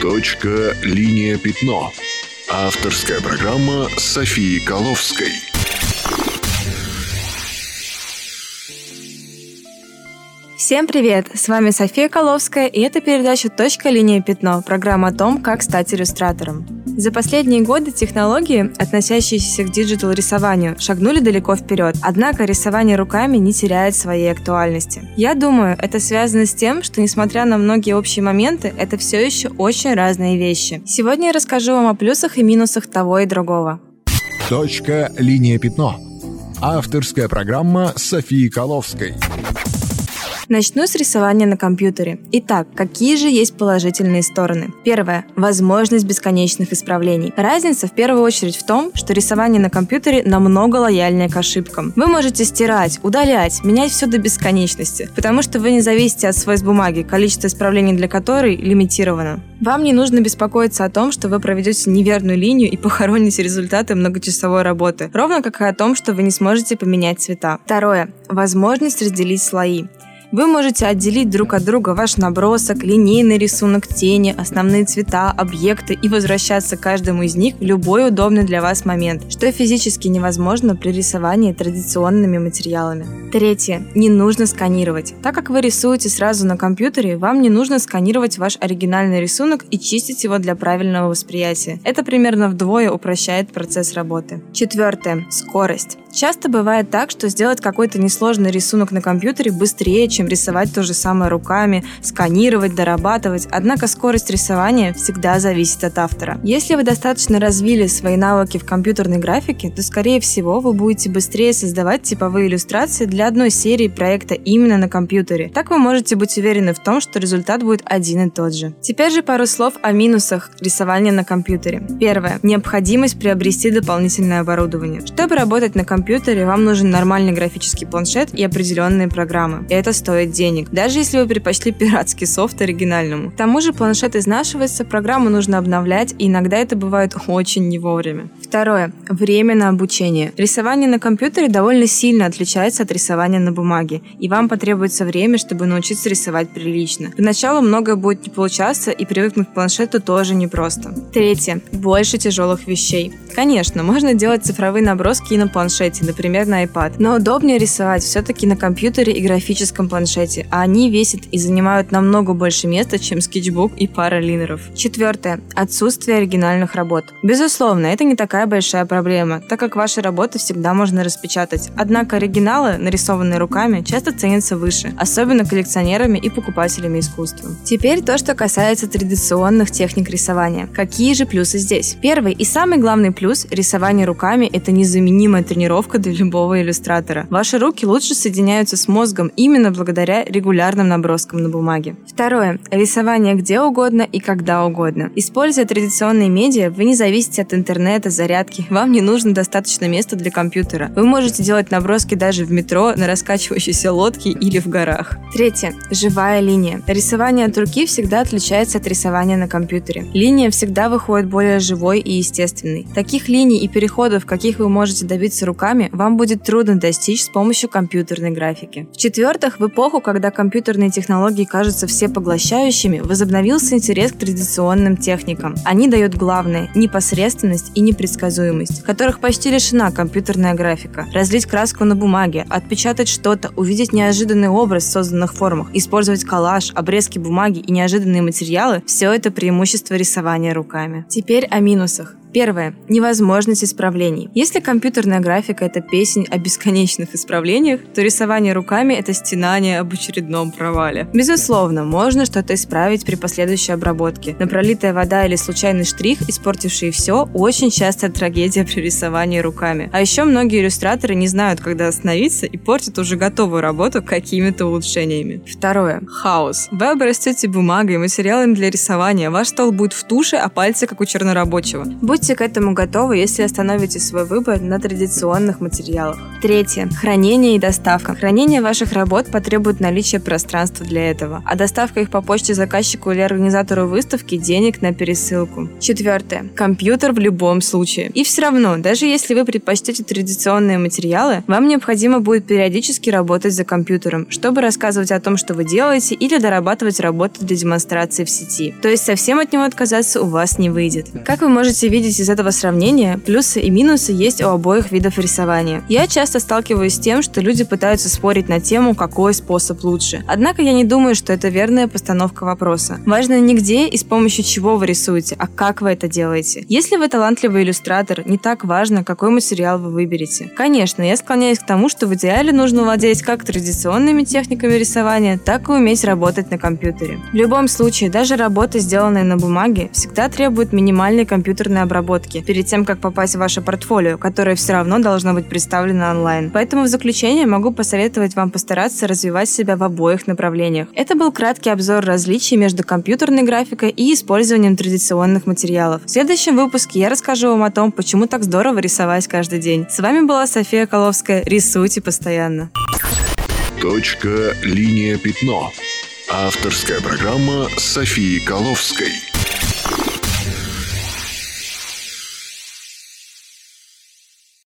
Точка «Линия пятно». Авторская программа Софии Коловской. Всем привет! С вами София Коловская, и это передача «Точка. Линия пятно» – программа о том, как стать иллюстратором. За последние годы технологии, относящиеся к диджитал-рисованию, шагнули далеко вперед, однако рисование руками не теряет своей актуальности. Я думаю, это связано с тем, что несмотря на многие общие моменты, это все еще очень разные вещи. Сегодня я расскажу вам о плюсах и минусах того и другого. Точка «Линия пятно». Авторская программа Софии Коловской. Начну с рисования на компьютере. Итак, какие же есть положительные стороны? Первое. Возможность бесконечных исправлений. Разница в первую очередь в том, что рисование на компьютере намного лояльнее к ошибкам. Вы можете стирать, удалять, менять все до бесконечности, потому что вы не зависите от свойств бумаги, количество исправлений для которой лимитировано. Вам не нужно беспокоиться о том, что вы проведете неверную линию и похороните результаты многочасовой работы, ровно как и о том, что вы не сможете поменять цвета. Второе. Возможность разделить слои. Вы можете отделить друг от друга ваш набросок, линейный рисунок тени, основные цвета, объекты и возвращаться к каждому из них в любой удобный для вас момент, что физически невозможно при рисовании традиционными материалами. Третье. Не нужно сканировать. Так как вы рисуете сразу на компьютере, вам не нужно сканировать ваш оригинальный рисунок и чистить его для правильного восприятия. Это примерно вдвое упрощает процесс работы. Четвертое. Скорость. Часто бывает так, что сделать какой-то несложный рисунок на компьютере быстрее, чем рисовать то же самое руками, сканировать, дорабатывать. Однако скорость рисования всегда зависит от автора. Если вы достаточно развили свои навыки в компьютерной графике, то, скорее всего, вы будете быстрее создавать типовые иллюстрации для одной серии проекта именно на компьютере. Так вы можете быть уверены в том, что результат будет один и тот же. Теперь же пару слов о минусах рисования на компьютере. Первое. Необходимость приобрести дополнительное оборудование. Чтобы работать на компьютере, вам нужен нормальный графический планшет и определенные программы. И это стоит денег, даже если вы предпочли пиратский софт оригинальному. К тому же планшет изнашивается, программу нужно обновлять, и иногда это бывает очень не вовремя. Второе. Время на обучение. Рисование на компьютере довольно сильно отличается от рисования на бумаге, и вам потребуется время, чтобы научиться рисовать прилично. Поначалу многое будет не получаться, и привыкнуть к планшету тоже непросто. Третье. Больше тяжелых вещей. Конечно, можно делать цифровые наброски и на планшете, например, на iPad, но удобнее рисовать все-таки на компьютере и графическом планшете, а они весят и занимают намного больше места, чем скетчбук и пара линеров. Четвертое. Отсутствие оригинальных работ. Безусловно, это не такая большая проблема, так как ваши работы всегда можно распечатать. Однако оригиналы, нарисованные руками, часто ценятся выше, особенно коллекционерами и покупателями искусства. Теперь то, что касается традиционных техник рисования. Какие же плюсы здесь? Первый и самый главный плюс – рисование руками – это незаменимая тренировка для любого иллюстратора. Ваши руки лучше соединяются с мозгом именно благодаря регулярным наброскам на бумаге. Второе. Рисование где угодно и когда угодно. Используя традиционные медиа, вы не зависите от интернета, зарядки. Вам не нужно достаточно места для компьютера. Вы можете делать наброски даже в метро, на раскачивающейся лодке или в горах. Третье. Живая линия. Рисование от руки всегда отличается от рисования на компьютере. Линия всегда выходит более живой и естественной. Таких линий и переходов, каких вы можете добиться руками, вам будет трудно достичь с помощью компьютерной графики. В-четвертых, в эпоху, когда компьютерные технологии кажутся всепоглощающими, возобновился интерес к традиционным техникам. Они дают главное – непосредственность и непредсказуемость, которых почти лишена компьютерная графика. Разлить краску на бумаге, отпечатать что-то, увидеть неожиданный образ в созданных формах, использовать коллаж, обрезки бумаги и неожиданные материалы – все это преимущество рисования руками. Теперь о минусах. Первое. Невозможность исправлений. Если компьютерная графика – это песень о бесконечных исправлениях, то рисование руками – это стенание об очередном провале. Безусловно, можно что-то исправить при последующей обработке, но пролитая вода или случайный штрих, испортивший все, очень частая трагедия при рисовании руками. А еще многие иллюстраторы не знают, когда остановиться и портят уже готовую работу какими-то улучшениями. Второе. Хаос. Вы обрастете бумагой, материалами для рисования, ваш стол будет в туше, а пальцы как у чернорабочего. Будь Будьте к этому готовы, если остановите свой выбор на традиционных материалах. Третье. Хранение и доставка. Хранение ваших работ потребует наличия пространства для этого, а доставка их по почте заказчику или организатору выставки денег на пересылку. Четвертое. Компьютер в любом случае. И все равно, даже если вы предпочтете традиционные материалы, вам необходимо будет периодически работать за компьютером, чтобы рассказывать о том, что вы делаете, или дорабатывать работу для демонстрации в сети. То есть совсем от него отказаться у вас не выйдет. Как вы можете видеть из этого сравнения, плюсы и минусы есть у обоих видов рисования. Я часто сталкиваюсь с тем, что люди пытаются спорить на тему, какой способ лучше. Однако я не думаю, что это верная постановка вопроса. Важно не где и с помощью чего вы рисуете, а как вы это делаете. Если вы талантливый иллюстратор, не так важно, какой материал вы выберете. Конечно, я склоняюсь к тому, что в идеале нужно владеть как традиционными техниками рисования, так и уметь работать на компьютере. В любом случае, даже работа, сделанная на бумаге, всегда требует минимальной компьютерной обработки перед тем, как попасть в ваше портфолио, которое все равно должно быть представлено онлайн. Поэтому в заключение могу посоветовать вам постараться развивать себя в обоих направлениях. Это был краткий обзор различий между компьютерной графикой и использованием традиционных материалов. В следующем выпуске я расскажу вам о том, почему так здорово рисовать каждый день. С вами была София Коловская. Рисуйте постоянно. Точка, линия, пятно. Авторская программа Софии Коловской.